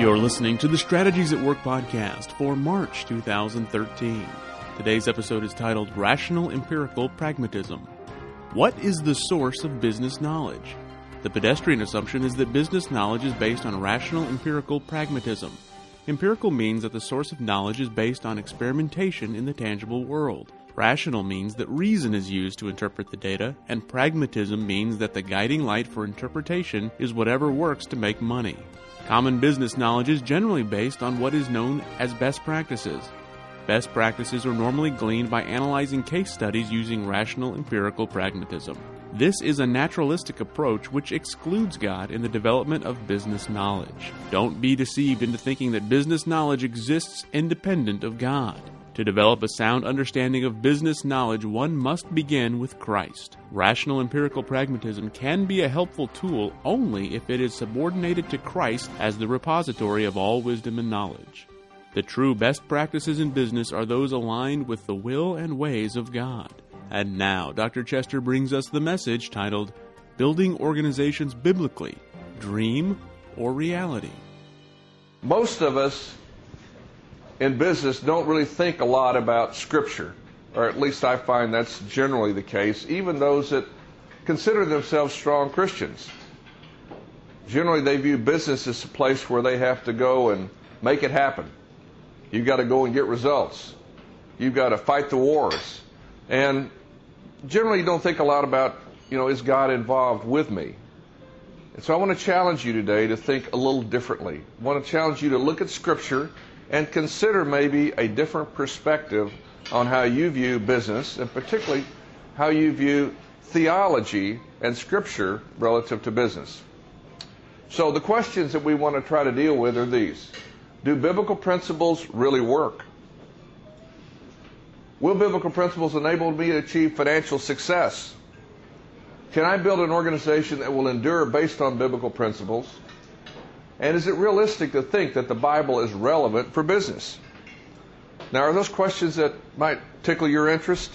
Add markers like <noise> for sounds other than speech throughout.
You're listening to the Strategies at Work podcast for March 2013. Today's episode is titled Rational Empirical Pragmatism. What is the source of business knowledge? The pedestrian assumption is that business knowledge is based on rational empirical pragmatism. Empirical means that the source of knowledge is based on experimentation in the tangible world. Rational means that reason is used to interpret the data, and pragmatism means that the guiding light for interpretation is whatever works to make money. Common business knowledge is generally based on what is known as best practices. Best practices are normally gleaned by analyzing case studies using rational empirical pragmatism. This is a naturalistic approach which excludes God in the development of business knowledge. Don't be deceived into thinking that business knowledge exists independent of God. To develop a sound understanding of business knowledge, one must begin with Christ. Rational empirical pragmatism can be a helpful tool only if it is subordinated to Christ as the repository of all wisdom and knowledge. The true best practices in business are those aligned with the will and ways of God. And now, Dr. Chester brings us the message titled Building Organizations Biblically Dream or Reality. Most of us in business don't really think a lot about Scripture, or at least I find that's generally the case, even those that consider themselves strong Christians. Generally, they view business as a place where they have to go and make it happen. You've got to go and get results. You've got to fight the wars. And generally, you don't think a lot about, you know, is God involved with me? And so I want to challenge you today to think a little differently. I want to challenge you to look at Scripture and consider maybe a different perspective on how you view business, and particularly how you view theology and scripture relative to business. So, the questions that we want to try to deal with are these Do biblical principles really work? Will biblical principles enable me to achieve financial success? Can I build an organization that will endure based on biblical principles? And is it realistic to think that the Bible is relevant for business? Now, are those questions that might tickle your interest?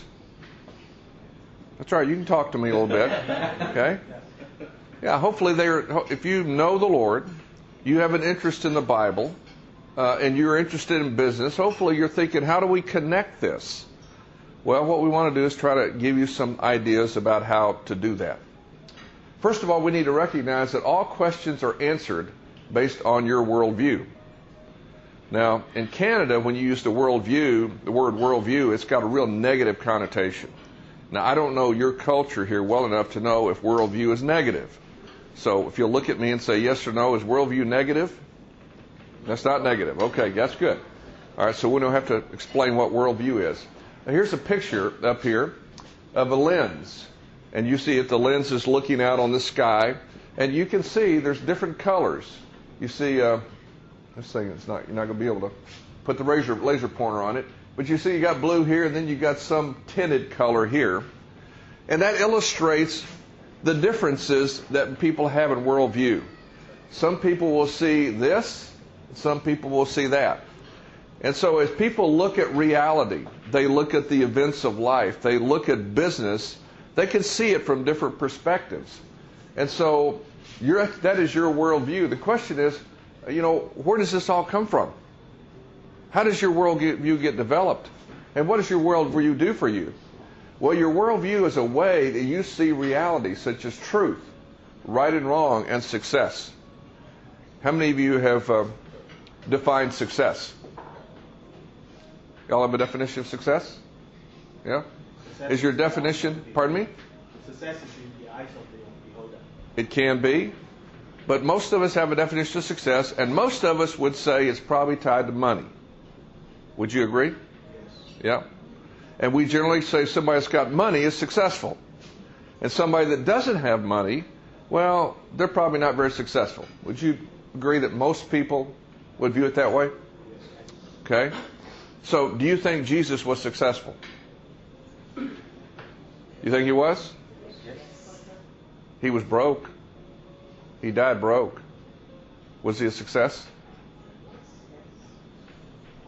That's right. You can talk to me a little bit. Okay? Yeah, hopefully they're, if you know the Lord, you have an interest in the Bible, uh, and you're interested in business, hopefully you're thinking, how do we connect this? Well, what we want to do is try to give you some ideas about how to do that. First of all, we need to recognize that all questions are answered based on your worldview. Now, in Canada, when you use the worldview, the word worldview, it's got a real negative connotation. Now, I don't know your culture here well enough to know if worldview is negative. So, if you'll look at me and say yes or no, is worldview negative? That's not negative. Okay, that's good. All right, so we don't have to explain what worldview is. Now, here's a picture up here of a lens. And you see it, the lens is looking out on the sky. And you can see there's different colors you see, uh, this thing is not, you're not going to be able to put the laser, laser pointer on it. But you see, you got blue here, and then you got some tinted color here. And that illustrates the differences that people have in worldview. Some people will see this, some people will see that. And so as people look at reality, they look at the events of life, they look at business, they can see it from different perspectives. And so your, that is your worldview. The question is, you know, where does this all come from? How does your worldview get developed? And what does your worldview do for you? Well, your worldview is a way that you see reality, such as truth, right and wrong, and success. How many of you have uh, defined success? Y'all have a definition of success? Yeah? Success is your definition, pardon me? Success is the eyes of it can be. But most of us have a definition of success, and most of us would say it's probably tied to money. Would you agree? Yes. Yeah. And we generally say somebody that's got money is successful. And somebody that doesn't have money, well, they're probably not very successful. Would you agree that most people would view it that way? Okay. So, do you think Jesus was successful? You think he was? He was broke. He died broke. Was he a success?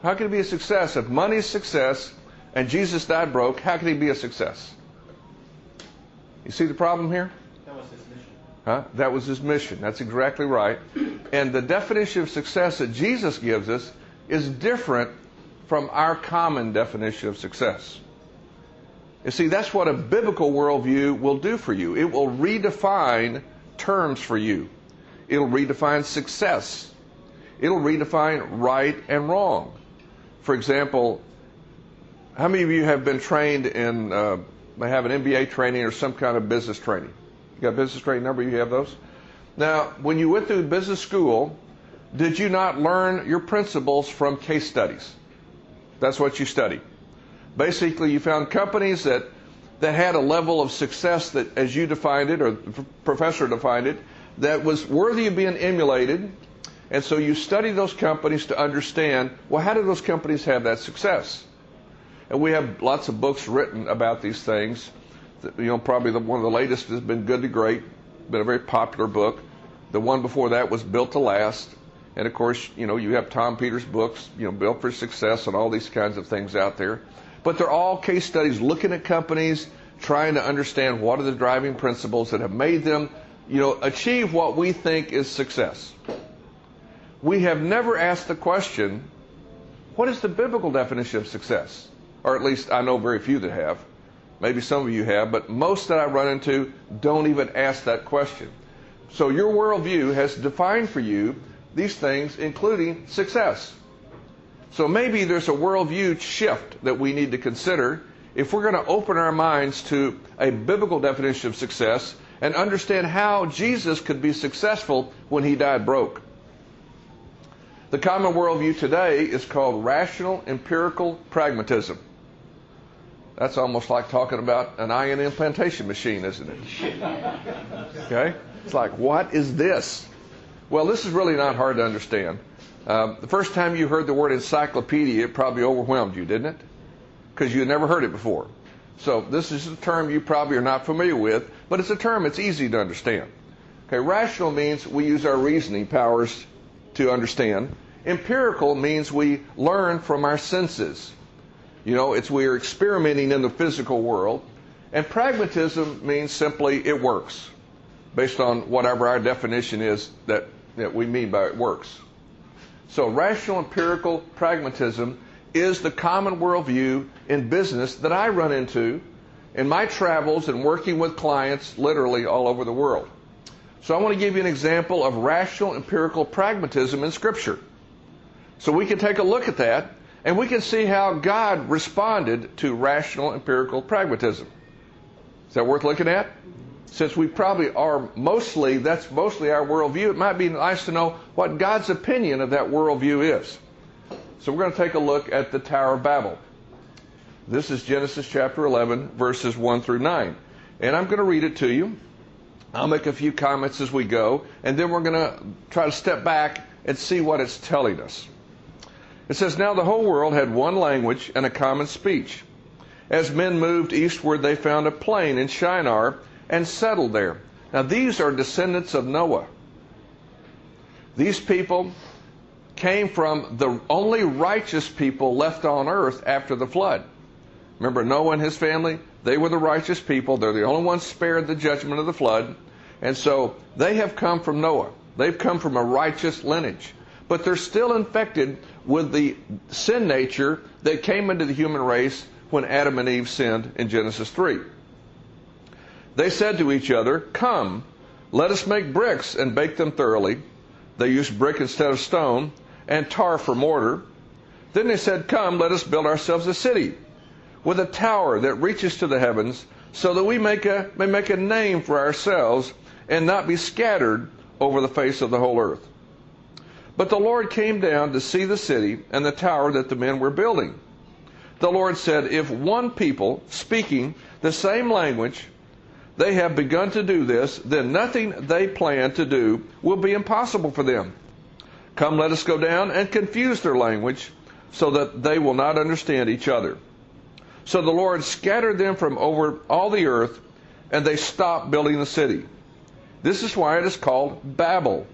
How can he be a success? If money is success and Jesus died broke, how can he be a success? You see the problem here? That was his mission. Huh? That was his mission. That's exactly right. And the definition of success that Jesus gives us is different from our common definition of success. You see, that's what a biblical worldview will do for you. It will redefine terms for you. It'll redefine success. It'll redefine right and wrong. For example, how many of you have been trained in, uh, have an MBA training or some kind of business training? You got business training number? You have those? Now, when you went through business school, did you not learn your principles from case studies? That's what you study. Basically, you found companies that, that had a level of success that, as you defined it, or the professor defined it, that was worthy of being emulated. And so you study those companies to understand, well, how did those companies have that success? And we have lots of books written about these things. You know, probably the, one of the latest has been Good to Great, been a very popular book. The one before that was Built to Last. And of course, you know, you have Tom Peters' books, you know, Built for Success and all these kinds of things out there. But they're all case studies looking at companies, trying to understand what are the driving principles that have made them, you know, achieve what we think is success. We have never asked the question, what is the biblical definition of success? Or at least I know very few that have. Maybe some of you have, but most that I run into don't even ask that question. So your worldview has defined for you these things, including success. So maybe there's a worldview shift that we need to consider if we're going to open our minds to a biblical definition of success and understand how Jesus could be successful when he died broke. The common worldview today is called rational empirical pragmatism. That's almost like talking about an ion implantation machine, isn't it? <laughs> Okay? It's like, what is this? Well, this is really not hard to understand. Uh, the first time you heard the word encyclopedia, it probably overwhelmed you, didn't it? Because you had never heard it before. So this is a term you probably are not familiar with, but it's a term it's easy to understand. Okay, rational means we use our reasoning powers to understand. Empirical means we learn from our senses. You know, it's we are experimenting in the physical world. And pragmatism means simply it works, based on whatever our definition is that, that we mean by it works. So rational empirical pragmatism is the common worldview in business that I run into in my travels and working with clients literally all over the world. So I want to give you an example of rational empirical pragmatism in Scripture. So we can take a look at that and we can see how God responded to rational empirical pragmatism. Is that worth looking at? Since we probably are mostly, that's mostly our worldview, it might be nice to know what God's opinion of that worldview is. So we're going to take a look at the Tower of Babel. This is Genesis chapter 11, verses 1 through 9. And I'm going to read it to you. I'll make a few comments as we go, and then we're going to try to step back and see what it's telling us. It says, Now the whole world had one language and a common speech. As men moved eastward, they found a plain in Shinar and settled there. Now these are descendants of Noah. These people came from the only righteous people left on earth after the flood. Remember Noah and his family? They were the righteous people. They're the only ones spared the judgment of the flood. And so they have come from Noah. They've come from a righteous lineage. But they're still infected with the sin nature that came into the human race when Adam and Eve sinned in Genesis 3. They said to each other, Come, let us make bricks and bake them thoroughly. They used brick instead of stone and tar for mortar. Then they said, Come, let us build ourselves a city with a tower that reaches to the heavens, so that we make a, may make a name for ourselves and not be scattered over the face of the whole earth. But the Lord came down to see the city and the tower that the men were building. The Lord said, If one people speaking the same language, they have begun to do this, then nothing they plan to do will be impossible for them. Come, let us go down and confuse their language so that they will not understand each other. So the Lord scattered them from over all the earth, and they stopped building the city. This is why it is called Babel,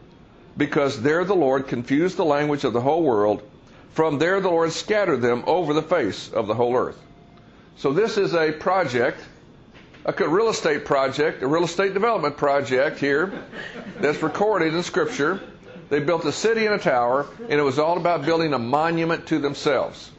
because there the Lord confused the language of the whole world. From there the Lord scattered them over the face of the whole earth. So this is a project, a real estate project, a real estate development project here that's recorded in Scripture They built a city and a tower, and it was all about building a monument to themselves.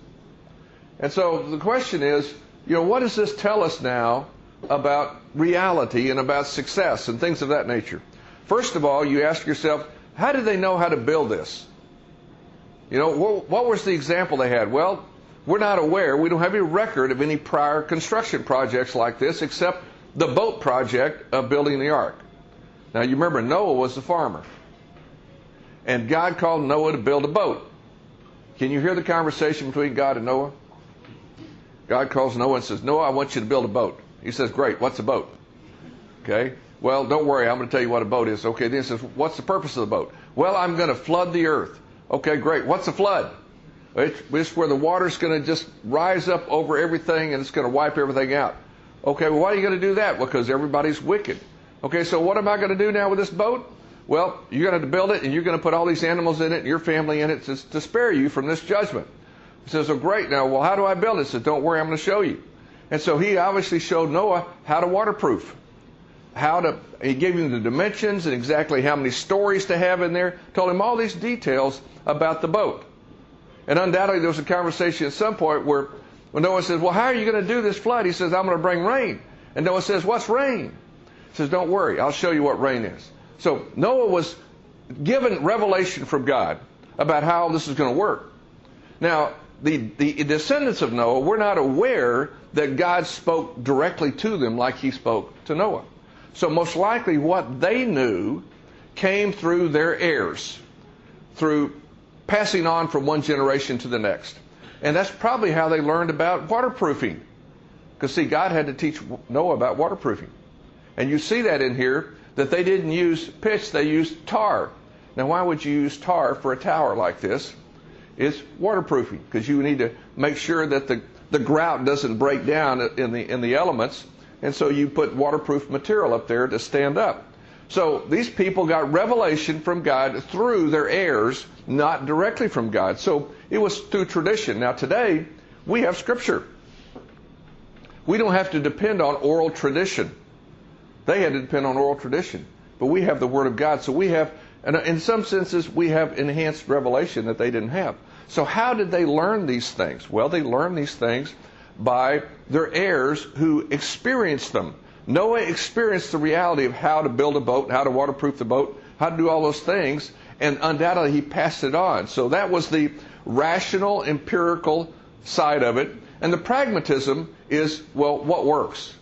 And so the question is, you know, what does this tell us now about reality and about success and things of that nature? First of all, you ask yourself, how did they know how to build this? You know, what, what was the example they had? Well, we're not aware. We don't have any record of any prior construction projects like this except the boat project of building the ark. Now, you remember Noah was the farmer. And God called Noah to build a boat. Can you hear the conversation between God and Noah? God calls Noah and says, Noah, I want you to build a boat. He says, Great, what's a boat? Okay. Well, don't worry, I'm going to tell you what a boat is. Okay, then he says, What's the purpose of the boat? Well, I'm going to flood the earth. Okay, great. What's a flood? It's, it's where the water's going to just rise up over everything and it's going to wipe everything out. Okay, well, why are you going to do that? Because everybody's wicked. Okay, so what am I going to do now with this boat? Well, you're going to build it and you're going to put all these animals in it and your family in it to, to spare you from this judgment. He says, Oh, great. Now, well, how do I build it? He says, Don't worry, I'm going to show you. And so he obviously showed Noah how to waterproof. How to, he gave him the dimensions and exactly how many stories to have in there, told him all these details about the boat. And undoubtedly, there was a conversation at some point where when Noah says, Well, how are you going to do this flood? He says, I'm going to bring rain. And Noah says, What's rain? He says, Don't worry, I'll show you what rain is. So Noah was given revelation from God about how this is going to work. Now, the, the descendants of Noah were not aware that God spoke directly to them like he spoke to Noah. So most likely what they knew came through their heirs, through passing on from one generation to the next. And that's probably how they learned about waterproofing. Because see, God had to teach Noah about waterproofing. And you see that in here, that they didn't use pitch, they used tar. Now why would you use tar for a tower like this? It's waterproofing, because you need to make sure that the, the grout doesn't break down in the, in the elements. And so you put waterproof material up there to stand up. So these people got revelation from God through their heirs, not directly from God. So it was through tradition. Now today, we have scripture. We don't have to depend on oral tradition. They had to depend on oral tradition. But we have the Word of God. So we have, and in some senses, we have enhanced revelation that they didn't have. So how did they learn these things? Well, they learned these things by their heirs who experienced them. Noah experienced the reality of how to build a boat, how to waterproof the boat, how to do all those things, and undoubtedly he passed it on. So that was the rational, empirical side of it. And the pragmatism is, well, what works?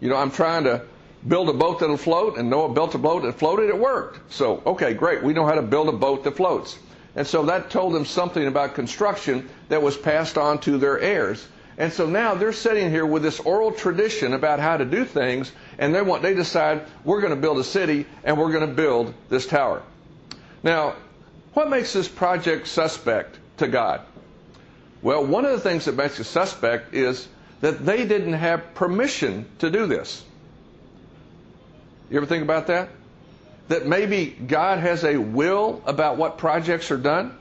You know, I'm trying to build a boat that'll float, and Noah built a boat that floated, it worked. So, okay, great, we know how to build a boat that floats. And so that told them something about construction that was passed on to their heirs. And so now they're sitting here with this oral tradition about how to do things, and they want they decide we're going to build a city and we're going to build this tower. Now, what makes this project suspect to God? Well, one of the things that makes it suspect is that they didn't have permission to do this. You ever think about that? That maybe God has a will about what projects are done?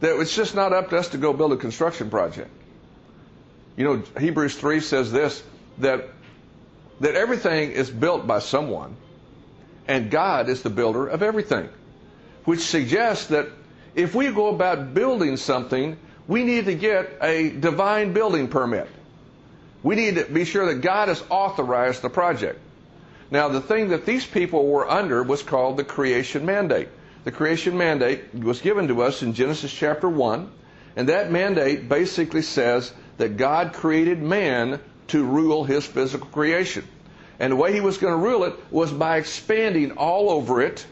That it's just not up to us to go build a construction project. You know, Hebrews 3 says this that, that everything is built by someone, and God is the builder of everything, which suggests that if we go about building something, we need to get a divine building permit. We need to be sure that God has authorized the project. Now, the thing that these people were under was called the creation mandate. The creation mandate was given to us in Genesis chapter 1, and that mandate basically says that God created man to rule his physical creation. And the way he was going to rule it was by expanding all over it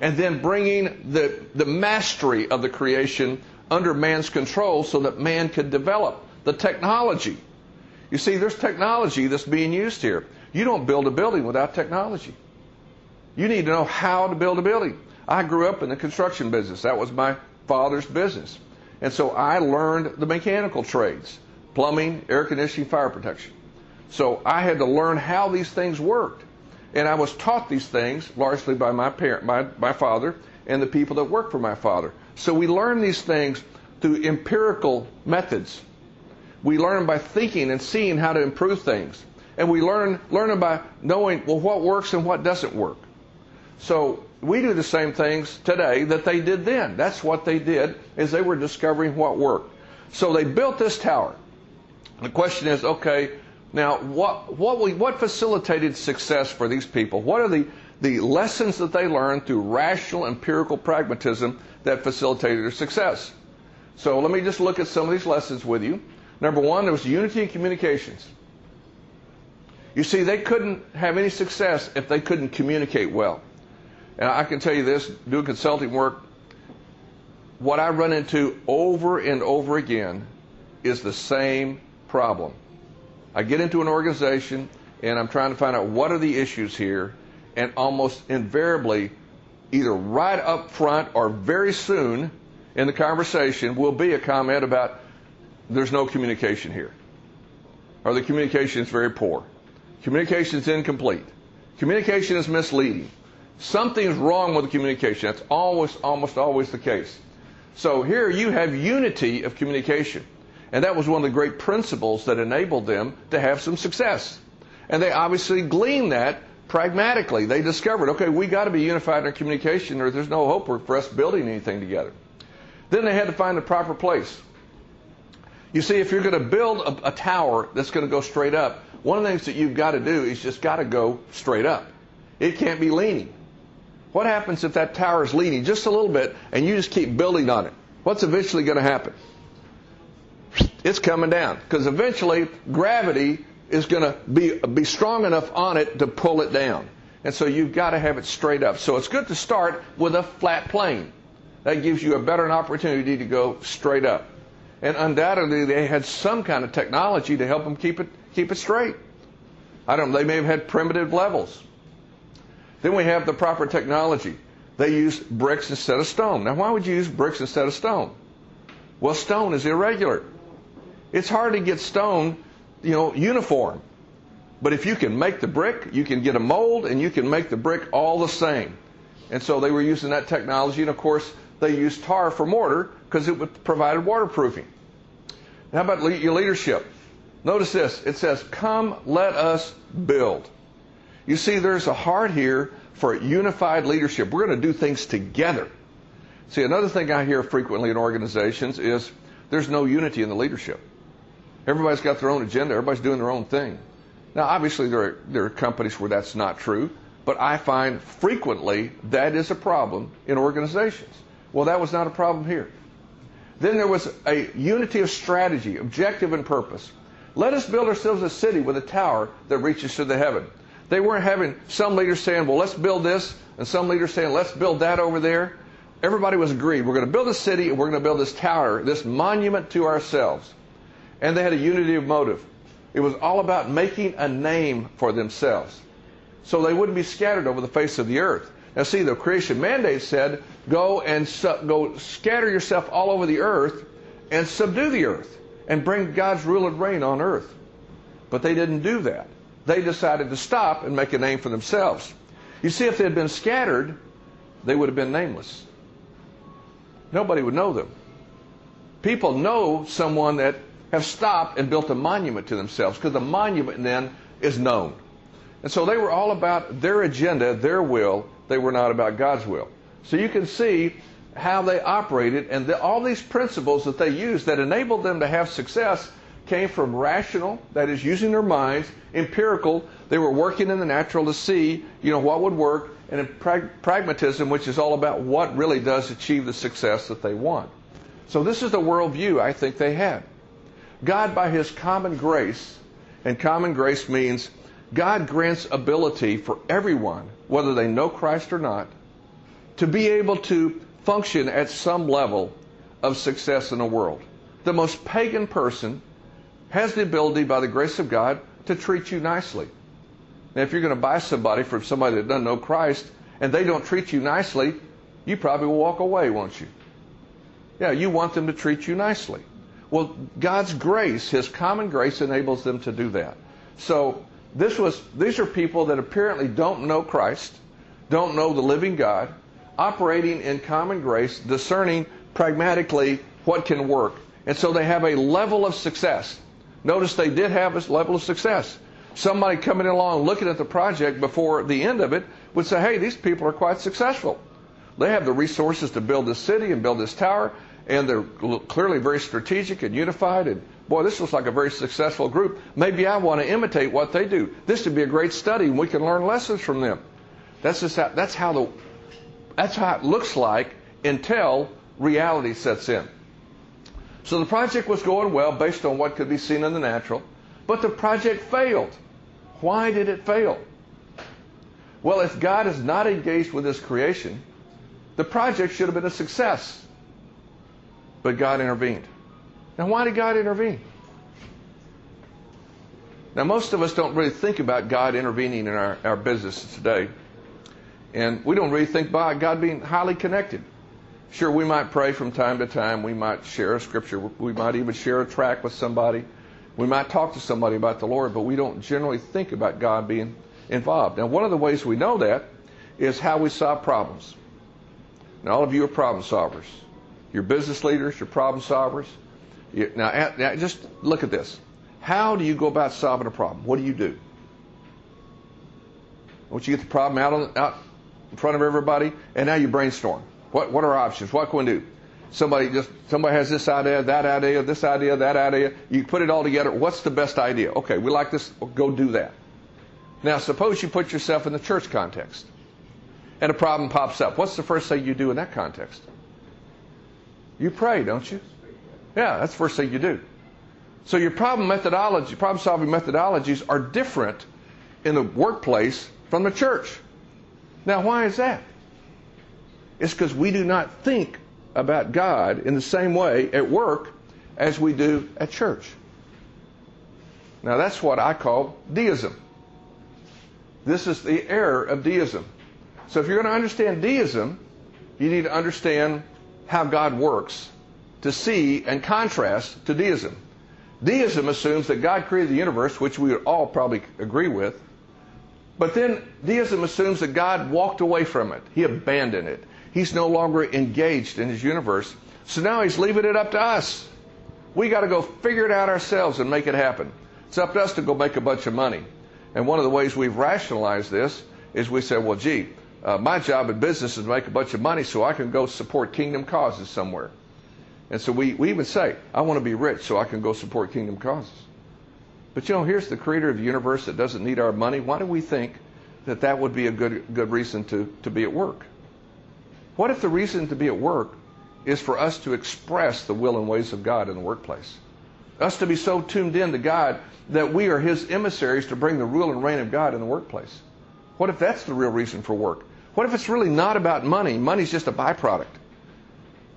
and then bringing the, the mastery of the creation under man's control so that man could develop the technology. You see, there's technology that's being used here. You don't build a building without technology. You need to know how to build a building. I grew up in the construction business. That was my father's business. And so I learned the mechanical trades plumbing, air conditioning, fire protection. So I had to learn how these things worked. And I was taught these things largely by my parent, my, my father, and the people that worked for my father. So we learn these things through empirical methods. We learn by thinking and seeing how to improve things. And we learn learn by knowing well what works and what doesn't work. So we do the same things today that they did then. That's what they did is they were discovering what worked. So they built this tower. The question is, okay, now what what we, what facilitated success for these people? What are the the lessons that they learned through rational empirical pragmatism that facilitated their success? So let me just look at some of these lessons with you. Number one, there was unity in communications. You see, they couldn't have any success if they couldn't communicate well. And I can tell you this, doing consulting work, what I run into over and over again is the same problem. I get into an organization and I'm trying to find out what are the issues here, and almost invariably, either right up front or very soon in the conversation will be a comment about there's no communication here, or the communication is very poor. Communication is incomplete. Communication is misleading. Something's wrong with the communication. That's always, almost always the case. So here you have unity of communication. And that was one of the great principles that enabled them to have some success. And they obviously gleaned that pragmatically. They discovered, okay, we got to be unified in our communication or there's no hope for us building anything together. Then they had to find the proper place. You see, if you're going to build a, a tower that's going to go straight up, one of the things that you've got to do is just got to go straight up. It can't be leaning. What happens if that tower is leaning just a little bit and you just keep building on it? What's eventually going to happen? It's coming down because eventually gravity is going to be, be strong enough on it to pull it down. And so you've got to have it straight up. So it's good to start with a flat plane. That gives you a better opportunity to go straight up. And undoubtedly, they had some kind of technology to help them keep it keep it straight. I don't. Know, they may have had primitive levels. Then we have the proper technology. They use bricks instead of stone. Now, why would you use bricks instead of stone? Well, stone is irregular. It's hard to get stone, you know, uniform. But if you can make the brick, you can get a mold, and you can make the brick all the same. And so they were using that technology, and of course, they used tar for mortar because it provided waterproofing. Now, how about your leadership? Notice this. It says, Come, let us build. You see, there's a heart here for unified leadership. We're going to do things together. See, another thing I hear frequently in organizations is there's no unity in the leadership. Everybody's got their own agenda. Everybody's doing their own thing. Now, obviously, there are, there are companies where that's not true, but I find frequently that is a problem in organizations. Well, that was not a problem here. Then there was a unity of strategy, objective, and purpose. Let us build ourselves a city with a tower that reaches to the heaven. They weren't having some leaders saying, well, let's build this, and some leaders saying, let's build that over there. Everybody was agreed. We're going to build a city, and we're going to build this tower, this monument to ourselves. And they had a unity of motive. It was all about making a name for themselves so they wouldn't be scattered over the face of the earth. Now, see, the creation mandate said, go and su- go scatter yourself all over the earth and subdue the earth and bring God's rule and reign on earth. But they didn't do that. They decided to stop and make a name for themselves. You see, if they had been scattered, they would have been nameless. Nobody would know them. People know someone that have stopped and built a monument to themselves because the monument then is known. And so they were all about their agenda, their will. They were not about God's will. So you can see how they operated, and the, all these principles that they used that enabled them to have success came from rational, that is, using their minds, empirical. They were working in the natural to see, you know, what would work, and prag- pragmatism, which is all about what really does achieve the success that they want. So this is the worldview I think they had. God, by His common grace, and common grace means God grants ability for everyone, whether they know Christ or not, to be able to function at some level of success in the world. The most pagan person has the ability, by the grace of God, to treat you nicely. Now, if you're going to buy somebody from somebody that doesn't know Christ and they don't treat you nicely, you probably will walk away, won't you? Yeah, you want them to treat you nicely. Well, God's grace, His common grace, enables them to do that. So, this was, these are people that apparently don't know Christ, don't know the living God, operating in common grace, discerning pragmatically what can work. And so they have a level of success. Notice they did have a level of success. Somebody coming along looking at the project before the end of it would say, hey, these people are quite successful. They have the resources to build this city and build this tower, and they're clearly very strategic and unified. And boy, this looks like a very successful group. Maybe I want to imitate what they do. This would be a great study, and we can learn lessons from them. That's just how, that's how the that's how it looks like until reality sets in. So the project was going well based on what could be seen in the natural, but the project failed. Why did it fail? Well, if God is not engaged with His creation, the project should have been a success. But God intervened. Now, why did God intervene? Now, most of us don't really think about God intervening in our, our business today. And we don't really think about God being highly connected. Sure, we might pray from time to time. We might share a scripture. We might even share a track with somebody. We might talk to somebody about the Lord, but we don't generally think about God being involved. Now, one of the ways we know that is how we solve problems. Now, all of you are problem solvers. You're business leaders, you're problem solvers. You, now, now, just look at this. How do you go about solving a problem? What do you do? Once you get the problem out, on, out in front of everybody, and now you brainstorm. What, what are options? What can we do? Somebody just somebody has this idea, that idea, this idea, that idea. You put it all together. What's the best idea? Okay, we like this. Go do that. Now, suppose you put yourself in the church context, and a problem pops up. What's the first thing you do in that context? You pray, don't you? Yeah, that's the first thing you do. So your problem methodology, problem solving methodologies are different in the workplace from the church. Now, why is that? It's because we do not think about God in the same way at work as we do at church. Now, that's what I call deism. This is the error of deism. So, if you're going to understand deism, you need to understand how God works to see and contrast to deism. Deism assumes that God created the universe, which we would all probably agree with, but then deism assumes that God walked away from it. He abandoned it. He's no longer engaged in his universe. So now he's leaving it up to us. We got to go figure it out ourselves and make it happen. It's up to us to go make a bunch of money. And one of the ways we've rationalized this is we say, well, gee, uh, my job in business is to make a bunch of money so I can go support kingdom causes somewhere. And so we, we even say, I want to be rich so I can go support kingdom causes. But you know, here's the creator of the universe that doesn't need our money. Why do we think that that would be a good, good reason to, to be at work? What if the reason to be at work is for us to express the will and ways of God in the workplace? Us to be so tuned in to God that we are His emissaries to bring the rule and reign of God in the workplace. What if that's the real reason for work? What if it's really not about money? Money's just a byproduct.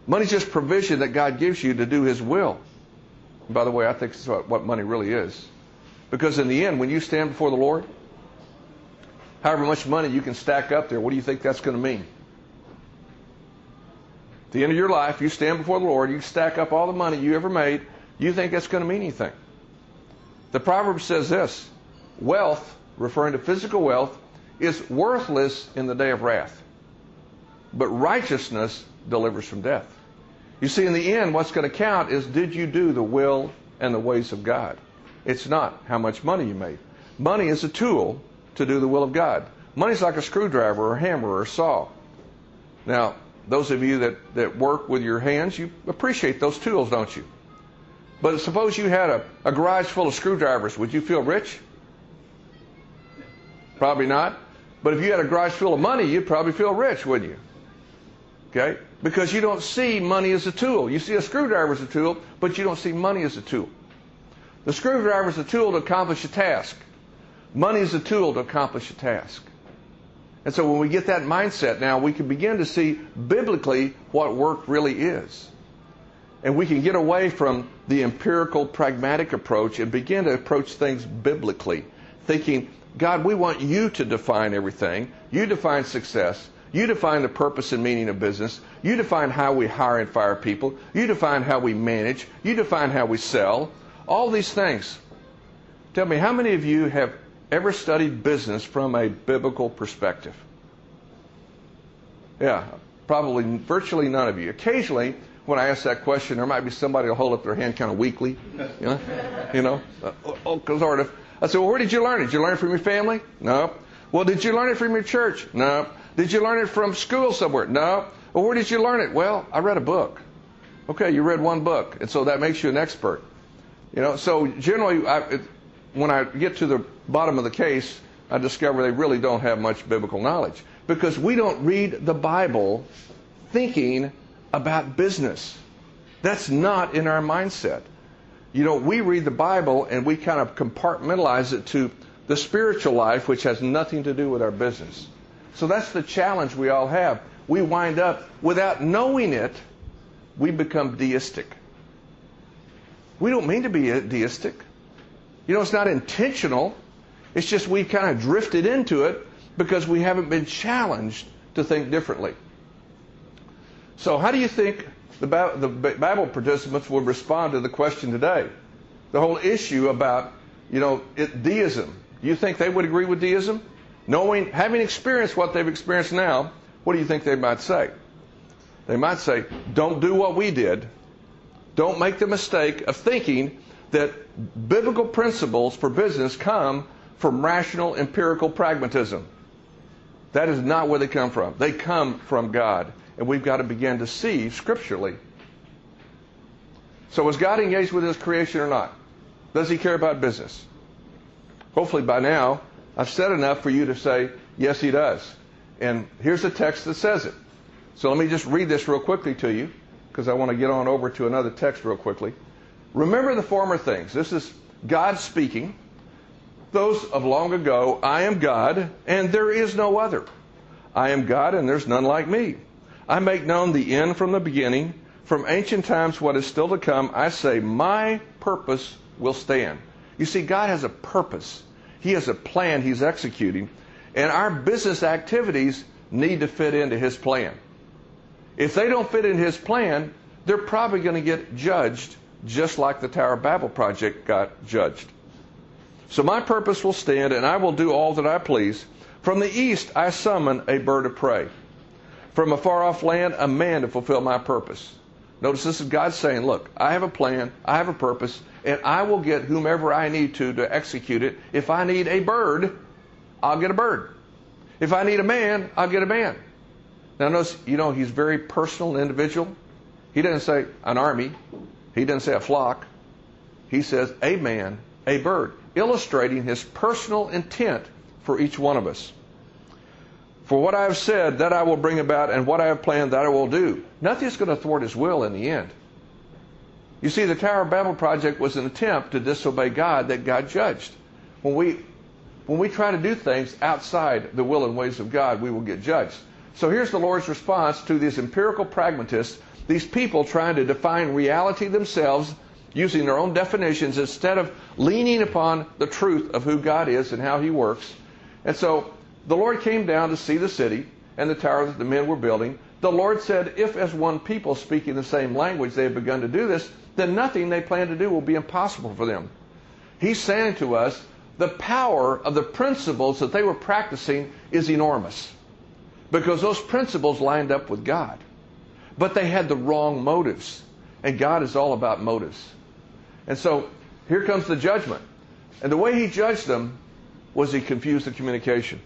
Money's just provision that God gives you to do His will. And by the way, I think that's what money really is. Because in the end, when you stand before the Lord, however much money you can stack up there, what do you think that's going to mean? At the end of your life, you stand before the Lord, you stack up all the money you ever made, you think that's going to mean anything. The proverb says this wealth, referring to physical wealth, is worthless in the day of wrath, but righteousness delivers from death. You see, in the end, what's going to count is did you do the will and the ways of God? It's not how much money you made. Money is a tool to do the will of God. Money's like a screwdriver or a hammer or a saw. Now, those of you that, that work with your hands, you appreciate those tools, don't you? But suppose you had a, a garage full of screwdrivers, would you feel rich? Probably not. But if you had a garage full of money, you'd probably feel rich, wouldn't you? Okay? Because you don't see money as a tool. You see a screwdriver as a tool, but you don't see money as a tool. The screwdriver is a tool to accomplish a task. Money is a tool to accomplish a task. And so when we get that mindset now, we can begin to see biblically what work really is. And we can get away from the empirical, pragmatic approach and begin to approach things biblically, thinking, God, we want you to define everything. You define success. You define the purpose and meaning of business. You define how we hire and fire people. You define how we manage. You define how we sell. All these things. Tell me, how many of you have ever studied business from a biblical perspective? Yeah, probably virtually none of you. Occasionally, when I ask that question, there might be somebody who'll hold up their hand kind of weakly, you know, you know, uh, oh, sort of. I said, well, where did you learn it? Did you learn it from your family? No. Well, did you learn it from your church? No. Did you learn it from school somewhere? No. Well, where did you learn it? Well, I read a book. Okay, you read one book, and so that makes you an expert. You know, so generally, I, it, when I get to the bottom of the case, I discover they really don't have much biblical knowledge because we don't read the Bible thinking about business. That's not in our mindset. You know, we read the Bible and we kind of compartmentalize it to the spiritual life, which has nothing to do with our business. So that's the challenge we all have. We wind up, without knowing it, we become deistic. We don't mean to be deistic. You know, it's not intentional. It's just we've kind of drifted into it because we haven't been challenged to think differently. So, how do you think the Bible participants would respond to the question today? The whole issue about, you know, it, deism. Do you think they would agree with deism? Knowing, having experienced what they've experienced now, what do you think they might say? They might say, don't do what we did. Don't make the mistake of thinking that biblical principles for business come from rational empirical pragmatism. That is not where they come from. They come from God. And we've got to begin to see scripturally. So, is God engaged with his creation or not? Does he care about business? Hopefully, by now, I've said enough for you to say, yes, he does. And here's a text that says it. So, let me just read this real quickly to you because I want to get on over to another text real quickly. Remember the former things. This is God speaking. Those of long ago, I am God, and there is no other. I am God, and there's none like me. I make known the end from the beginning. From ancient times, what is still to come, I say, My purpose will stand. You see, God has a purpose, He has a plan He's executing, and our business activities need to fit into His plan. If they don't fit in His plan, they're probably going to get judged just like the Tower of Babel project got judged. So my purpose will stand, and I will do all that I please. From the east I summon a bird of prey. From a far off land, a man to fulfill my purpose. Notice this is God saying, Look, I have a plan, I have a purpose, and I will get whomever I need to to execute it. If I need a bird, I'll get a bird. If I need a man, I'll get a man. Now, notice, you know, he's very personal and individual. He doesn't say an army, he doesn't say a flock. He says a man, a bird, illustrating his personal intent for each one of us. For what I have said, that I will bring about, and what I have planned, that I will do. Nothing's going to thwart his will in the end. You see, the Tower of Babel project was an attempt to disobey God that God judged. When we, when we try to do things outside the will and ways of God, we will get judged. So here's the Lord's response to these empirical pragmatists these people trying to define reality themselves using their own definitions instead of leaning upon the truth of who God is and how He works. And so the Lord came down to see the city and the tower that the men were building. The Lord said, If as one people speaking the same language they have begun to do this, then nothing they plan to do will be impossible for them. He's saying to us, the power of the principles that they were practicing is enormous because those principles lined up with God. But they had the wrong motives. And God is all about motives. And so here comes the judgment. And the way he judged them was he confused the communication.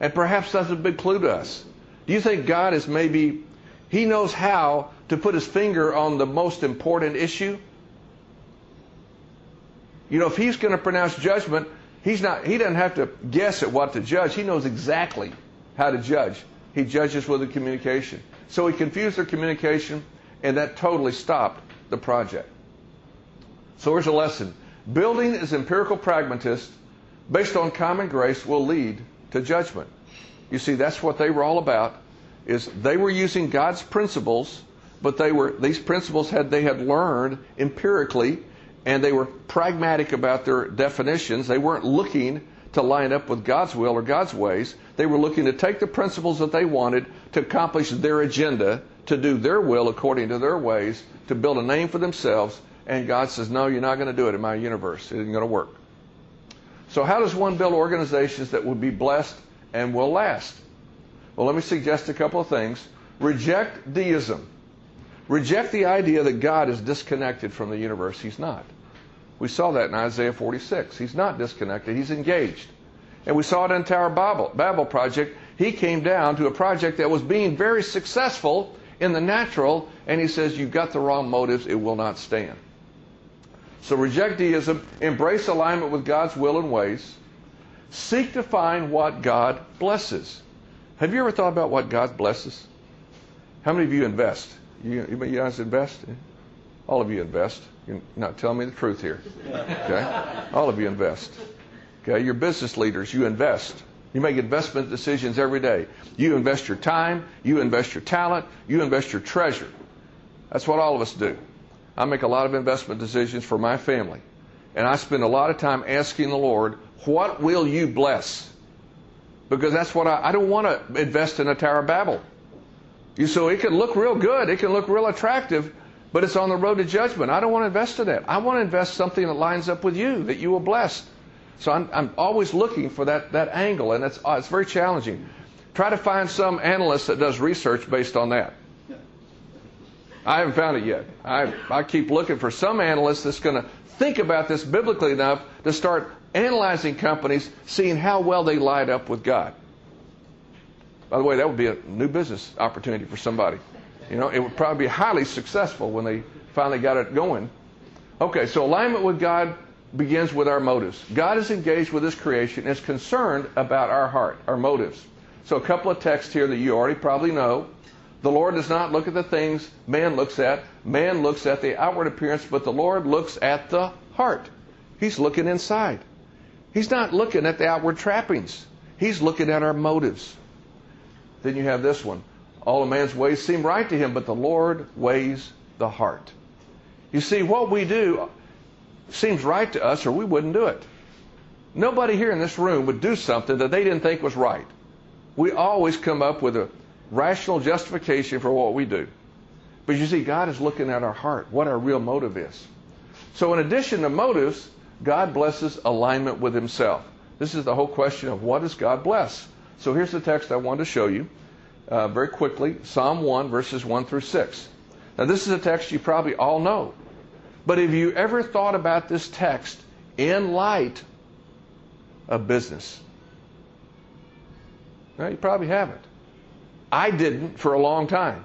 And perhaps that's a big clue to us. Do you think God is maybe, he knows how to put his finger on the most important issue? You know, if he's going to pronounce judgment, he's not, he doesn't have to guess at what to judge. He knows exactly how to judge. He judges with the communication. So he confused their communication, and that totally stopped the project. So here's a lesson. Building as empirical pragmatists based on common grace will lead to judgment. You see, that's what they were all about, is they were using God's principles, but they were these principles had they had learned empirically, and they were pragmatic about their definitions. They weren't looking to line up with God's will or God's ways. They were looking to take the principles that they wanted to accomplish their agenda, to do their will according to their ways, to build a name for themselves. And God says, No, you're not going to do it in my universe. It isn't going to work. So, how does one build organizations that would be blessed and will last? Well, let me suggest a couple of things. Reject deism. Reject the idea that God is disconnected from the universe. He's not. We saw that in Isaiah 46. He's not disconnected, he's engaged. And we saw it in Tower Babel, Babel project. He came down to a project that was being very successful in the natural, and he says, You've got the wrong motives, it will not stand. So reject deism, embrace alignment with God's will and ways, seek to find what God blesses. Have you ever thought about what God blesses? How many of you invest? You, you guys invest? All of you invest. You're not telling me the truth here. Okay? All of you invest. Okay? You're business leaders. You invest. You make investment decisions every day. You invest your time. You invest your talent. You invest your treasure. That's what all of us do. I make a lot of investment decisions for my family. And I spend a lot of time asking the Lord, what will you bless? Because that's what I, I don't want to invest in a Tower of Babel. You, so it can look real good, it can look real attractive, but it's on the road to judgment. I don't want to invest in that. I want to invest something that lines up with you, that you will bless. So I'm, I'm always looking for that, that angle, and it's, uh, it's very challenging. Try to find some analyst that does research based on that. I haven't found it yet. I, I keep looking for some analyst that's going to think about this biblically enough to start analyzing companies, seeing how well they light up with God. By the way, that would be a new business opportunity for somebody. You know, it would probably be highly successful when they finally got it going. Okay, so alignment with God begins with our motives. God is engaged with His creation, is concerned about our heart, our motives. So a couple of texts here that you already probably know. The Lord does not look at the things man looks at. Man looks at the outward appearance, but the Lord looks at the heart. He's looking inside. He's not looking at the outward trappings. He's looking at our motives. Then you have this one. All a man's ways seem right to him, but the Lord weighs the heart. You see, what we do seems right to us, or we wouldn't do it. Nobody here in this room would do something that they didn't think was right. We always come up with a rational justification for what we do. But you see, God is looking at our heart, what our real motive is. So, in addition to motives, God blesses alignment with Himself. This is the whole question of what does God bless? So, here's the text I wanted to show you uh, very quickly Psalm 1, verses 1 through 6. Now, this is a text you probably all know. But have you ever thought about this text in light of business? No, you probably haven't. I didn't for a long time.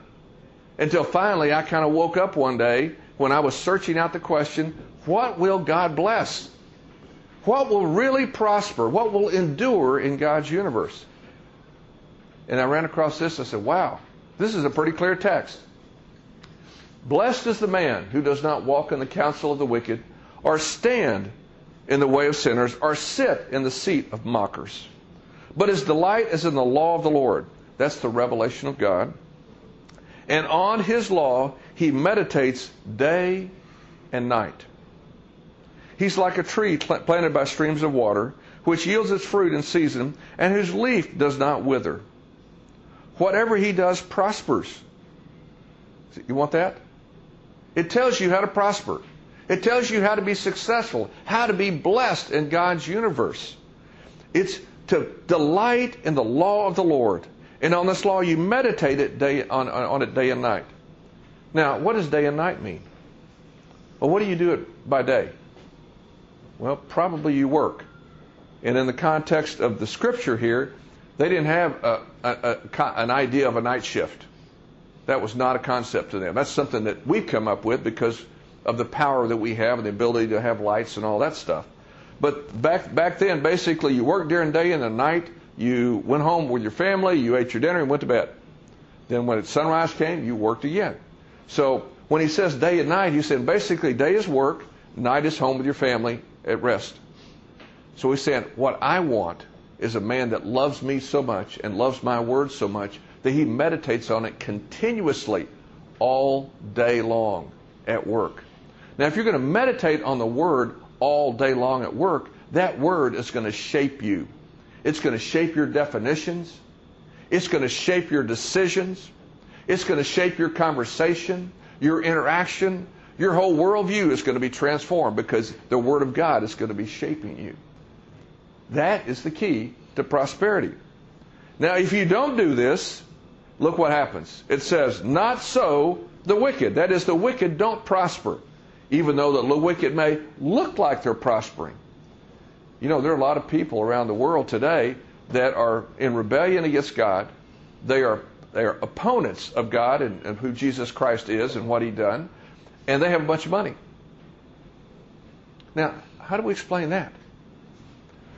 Until finally I kind of woke up one day when I was searching out the question what will God bless? What will really prosper? What will endure in God's universe? And I ran across this. I said, wow, this is a pretty clear text. Blessed is the man who does not walk in the counsel of the wicked, or stand in the way of sinners, or sit in the seat of mockers. But his delight is in the law of the Lord. That's the revelation of God. And on his law he meditates day and night. He's like a tree planted by streams of water, which yields its fruit in season, and whose leaf does not wither. Whatever he does prospers. You want that? It tells you how to prosper. It tells you how to be successful, how to be blessed in God's universe. It's to delight in the law of the Lord. And on this law, you meditate it day, on, on it day and night. Now, what does day and night mean? Well, what do you do it by day? Well, probably you work. And in the context of the scripture here, they didn't have a, a, an idea of a night shift. That was not a concept to them. That's something that we've come up with because of the power that we have and the ability to have lights and all that stuff. But back back then, basically, you worked during the day and the night. You went home with your family. You ate your dinner and went to bed. Then when sunrise came, you worked again. So when he says day and night, he's saying basically day is work, night is home with your family at rest. So he's saying what I want is a man that loves me so much and loves my word so much that he meditates on it continuously all day long at work. Now, if you're going to meditate on the word all day long at work, that word is going to shape you. It's going to shape your definitions. It's going to shape your decisions. It's going to shape your conversation, your interaction. Your whole worldview is going to be transformed because the Word of God is going to be shaping you. That is the key to prosperity. Now, if you don't do this, look what happens. It says, Not so the wicked. That is, the wicked don't prosper, even though the wicked may look like they're prospering. You know, there are a lot of people around the world today that are in rebellion against God. They are they are opponents of God and, and who Jesus Christ is and what He done, and they have a bunch of money. Now, how do we explain that?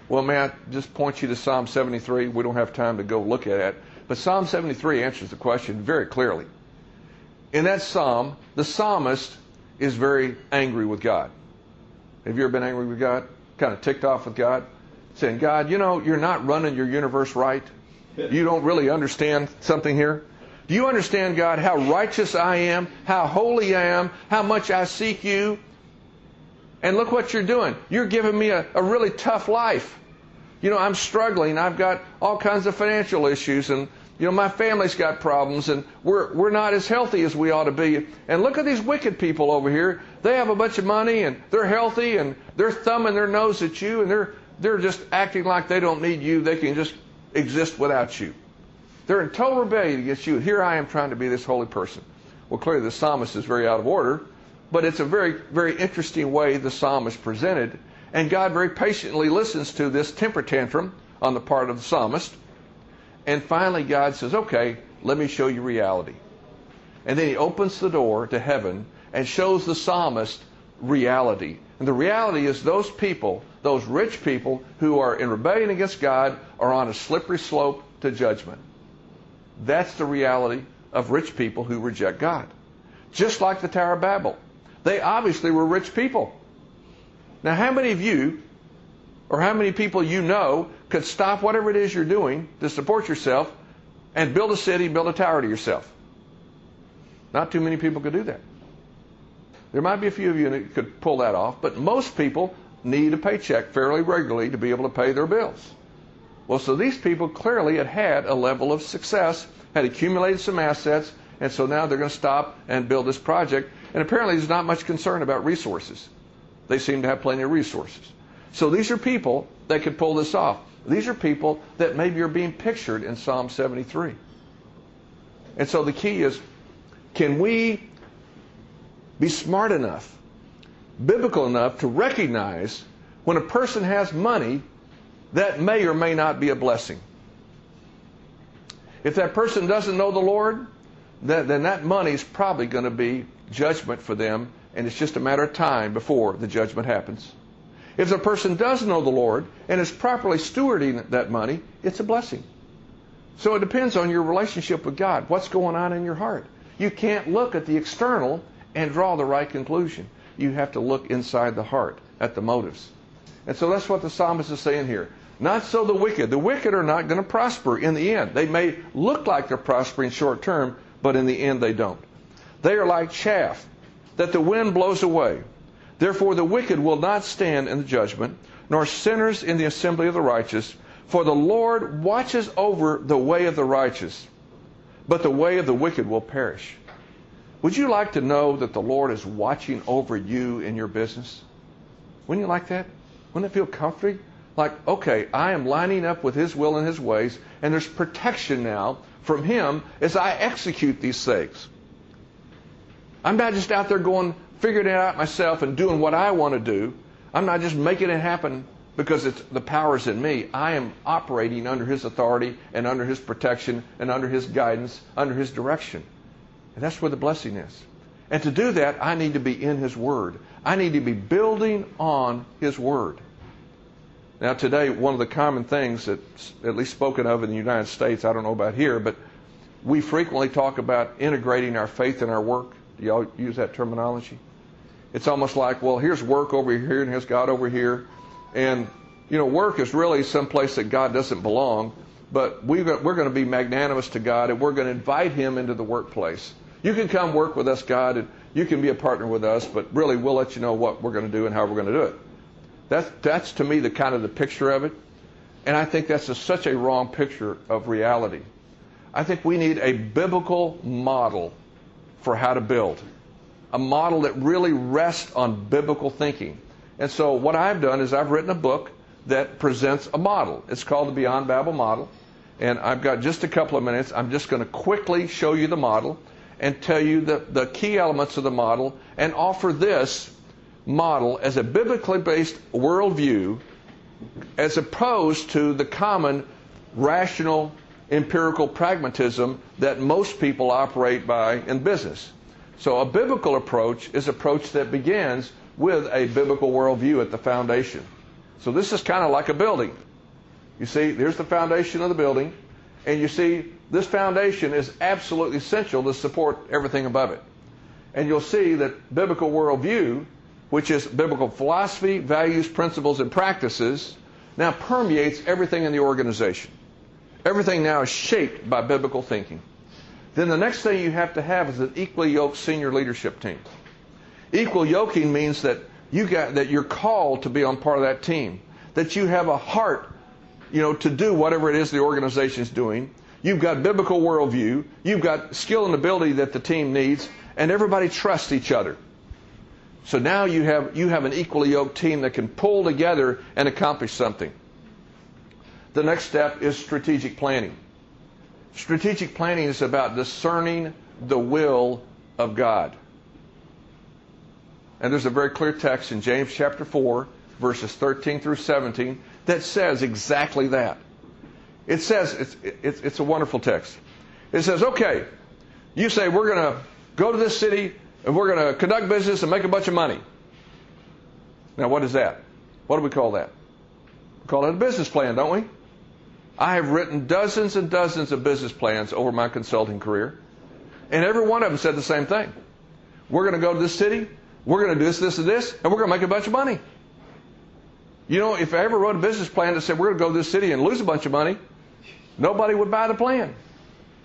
Well, may I just point you to Psalm 73? We don't have time to go look at it, but Psalm 73 answers the question very clearly. In that psalm, the psalmist is very angry with God. Have you ever been angry with God? Kind of ticked off with God? Saying, God, you know, you're not running your universe right. You don't really understand something here. Do you understand, God, how righteous I am, how holy I am, how much I seek you? And look what you're doing. You're giving me a, a really tough life. You know, I'm struggling. I've got all kinds of financial issues and you know, my family's got problems and we're, we're not as healthy as we ought to be. And look at these wicked people over here. They have a bunch of money and they're healthy and they're thumbing their nose at you and they're, they're just acting like they don't need you. They can just exist without you. They're in total rebellion against you. Here I am trying to be this holy person. Well, clearly the psalmist is very out of order, but it's a very, very interesting way the psalm is presented. And God very patiently listens to this temper tantrum on the part of the psalmist and finally, God says, okay, let me show you reality. And then he opens the door to heaven and shows the psalmist reality. And the reality is those people, those rich people who are in rebellion against God, are on a slippery slope to judgment. That's the reality of rich people who reject God. Just like the Tower of Babel. They obviously were rich people. Now, how many of you, or how many people you know, could stop whatever it is you're doing to support yourself and build a city, build a tower to yourself. Not too many people could do that. There might be a few of you that could pull that off, but most people need a paycheck fairly regularly to be able to pay their bills. Well, so these people clearly had had a level of success, had accumulated some assets, and so now they're going to stop and build this project. And apparently, there's not much concern about resources. They seem to have plenty of resources. So these are people that could pull this off. These are people that maybe are being pictured in Psalm 73. And so the key is can we be smart enough, biblical enough to recognize when a person has money that may or may not be a blessing? If that person doesn't know the Lord, then, that money is probably going to be judgment for them, and it's just a matter of time before the judgment happens. If the person does know the Lord and is properly stewarding that money, it's a blessing. So it depends on your relationship with God. What's going on in your heart? You can't look at the external and draw the right conclusion. You have to look inside the heart at the motives. And so that's what the psalmist is saying here. Not so the wicked. The wicked are not going to prosper in the end. They may look like they're prospering short term, but in the end they don't. They are like chaff that the wind blows away. Therefore, the wicked will not stand in the judgment, nor sinners in the assembly of the righteous. For the Lord watches over the way of the righteous, but the way of the wicked will perish. Would you like to know that the Lord is watching over you in your business? Wouldn't you like that? Wouldn't it feel comforting? Like, okay, I am lining up with His will and His ways, and there's protection now from Him as I execute these things. I'm not just out there going, figuring it out myself and doing what I want to do. I'm not just making it happen because it's the power's in me. I am operating under His authority and under His protection and under His guidance, under His direction. And that's where the blessing is. And to do that, I need to be in His Word. I need to be building on His Word. Now, today, one of the common things that's at least spoken of in the United States, I don't know about here, but we frequently talk about integrating our faith in our work. Do y'all use that terminology? It's almost like, well, here's work over here and here's God over here. And, you know, work is really some place that God doesn't belong. But we we're going to be magnanimous to God and we're going to invite Him into the workplace. You can come work with us, God, and you can be a partner with us, but really we'll let you know what we're going to do and how we're going to do it. That's, that's to me the kind of the picture of it. And I think that's a, such a wrong picture of reality. I think we need a biblical model for how to build a model that really rests on biblical thinking. And so what I've done is I've written a book that presents a model. It's called the Beyond Babel Model. And I've got just a couple of minutes. I'm just going to quickly show you the model and tell you the, the key elements of the model and offer this model as a biblically based worldview as opposed to the common rational empirical pragmatism that most people operate by in business. So a biblical approach is approach that begins with a biblical worldview at the foundation. So this is kind of like a building. You see, there's the foundation of the building, and you see this foundation is absolutely essential to support everything above it. And you'll see that biblical worldview, which is biblical philosophy, values, principles, and practices, now permeates everything in the organization. Everything now is shaped by biblical thinking. Then the next thing you have to have is an equally yoked senior leadership team. Equal yoking means that you got that you're called to be on part of that team, that you have a heart, you know, to do whatever it is the organization is doing. You've got biblical worldview. You've got skill and ability that the team needs, and everybody trusts each other. So now you have you have an equally yoked team that can pull together and accomplish something. The next step is strategic planning. Strategic planning is about discerning the will of God. And there's a very clear text in James chapter 4, verses 13 through 17, that says exactly that. It says, it's, it's, it's a wonderful text. It says, okay, you say we're going to go to this city and we're going to conduct business and make a bunch of money. Now, what is that? What do we call that? We call it a business plan, don't we? I have written dozens and dozens of business plans over my consulting career, and every one of them said the same thing. We're going to go to this city, we're going to do this, this, and this, and we're going to make a bunch of money. You know, if I ever wrote a business plan that said we're going to go to this city and lose a bunch of money, nobody would buy the plan.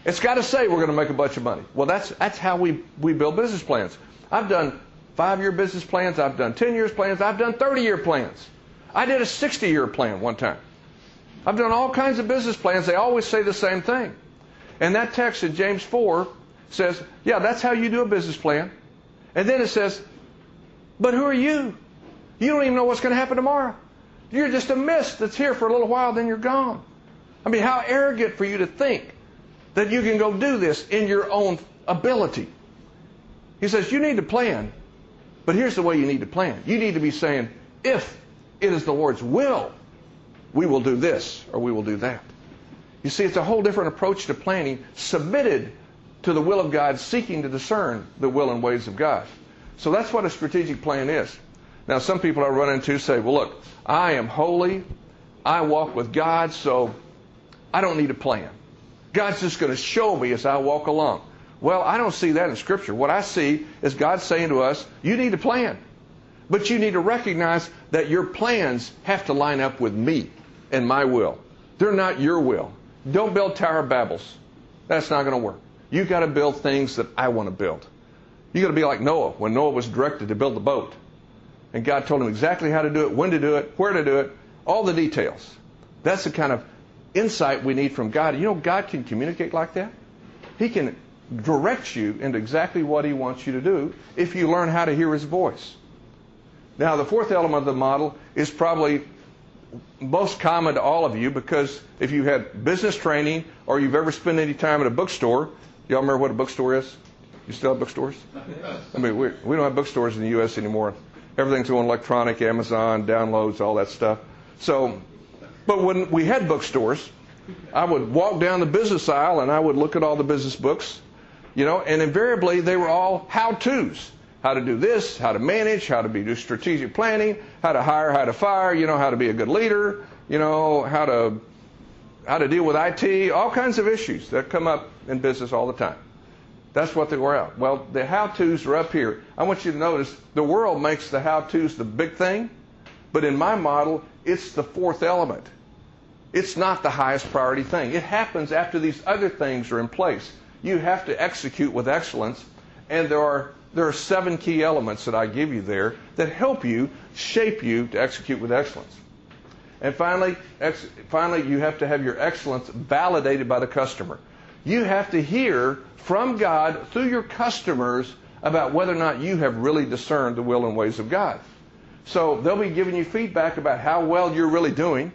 It's got to say we're going to make a bunch of money. Well, that's, that's how we, we build business plans. I've done five year business plans, I've done 10 years plans, I've done 30 year plans. I did a 60 year plan one time. I've done all kinds of business plans. They always say the same thing. And that text in James 4 says, yeah, that's how you do a business plan. And then it says, but who are you? You don't even know what's going to happen tomorrow. You're just a mist that's here for a little while, then you're gone. I mean, how arrogant for you to think that you can go do this in your own ability. He says, You need to plan, but here's the way you need to plan. You need to be saying, If it is the Lord's will, we will do this or we will do that. You see, it's a whole different approach to planning, submitted to the will of God, seeking to discern the will and ways of God. So that's what a strategic plan is. Now, some people I run into say, well, look, I am holy. I walk with God, so I don't need a plan. God's just going to show me as I walk along. Well, I don't see that in Scripture. What I see is God saying to us, you need a plan. But you need to recognize that your plans have to line up with me and my will. They're not your will. Don't build Tower of Babels. That's not going to work. You've got to build things that I want to build. You've got to be like Noah when Noah was directed to build the boat. And God told him exactly how to do it, when to do it, where to do it, all the details. That's the kind of insight we need from God. You know, God can communicate like that. He can direct you into exactly what He wants you to do if you learn how to hear His voice. Now, the fourth element of the model is probably most common to all of you because if you had business training or you've ever spent any time at a bookstore, y'all remember what a bookstore is? You still have bookstores? I mean, we, we don't have bookstores in the U.S. anymore. Everything's going electronic, Amazon, downloads, all that stuff. So, but when we had bookstores, I would walk down the business aisle and I would look at all the business books, you know, and invariably they were all how-tos. How to do this, how to manage, how to be do strategic planning, how to hire, how to fire, you know, how to be a good leader, you know, how to how to deal with IT, all kinds of issues that come up in business all the time. That's what they were out. Well, the how-tos are up here. I want you to notice the world makes the how-tos the big thing, but in my model, it's the fourth element. It's not the highest priority thing. It happens after these other things are in place. You have to execute with excellence, and there are there are seven key elements that I give you there that help you shape you to execute with excellence. And finally, ex- finally, you have to have your excellence validated by the customer. You have to hear from God through your customers about whether or not you have really discerned the will and ways of God. So they'll be giving you feedback about how well you're really doing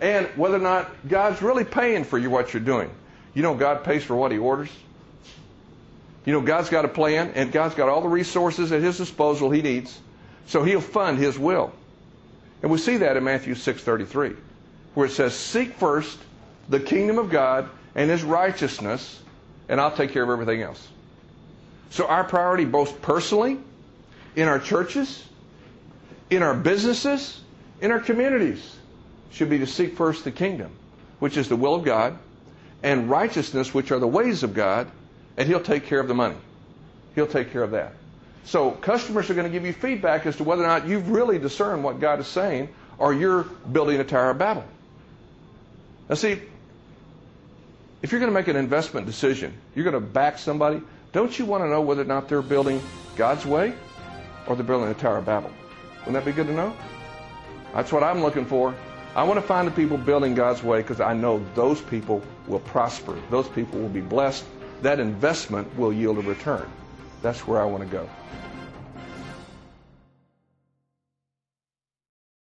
and whether or not God's really paying for you what you're doing. You know, God pays for what He orders. You know, God's got a plan, and God's got all the resources at His disposal He needs, so He'll fund His will. And we see that in Matthew 6:33, where it says, "Seek first the kingdom of God and his righteousness, and I'll take care of everything else." So our priority both personally, in our churches, in our businesses, in our communities, should be to seek first the kingdom, which is the will of God, and righteousness, which are the ways of God, and He'll take care of the money. He'll take care of that. So customers are going to give you feedback as to whether or not you've really discerned what God is saying, or you're building a Tower of Babel. Now, see, if you're going to make an investment decision, you're going to back somebody, don't you want to know whether or not they're building God's way or they're building a Tower of Babel? Wouldn't that be good to know? That's what I'm looking for. I want to find the people building God's way because I know those people will prosper. Those people will be blessed. That investment will yield a return. That's where I want to go.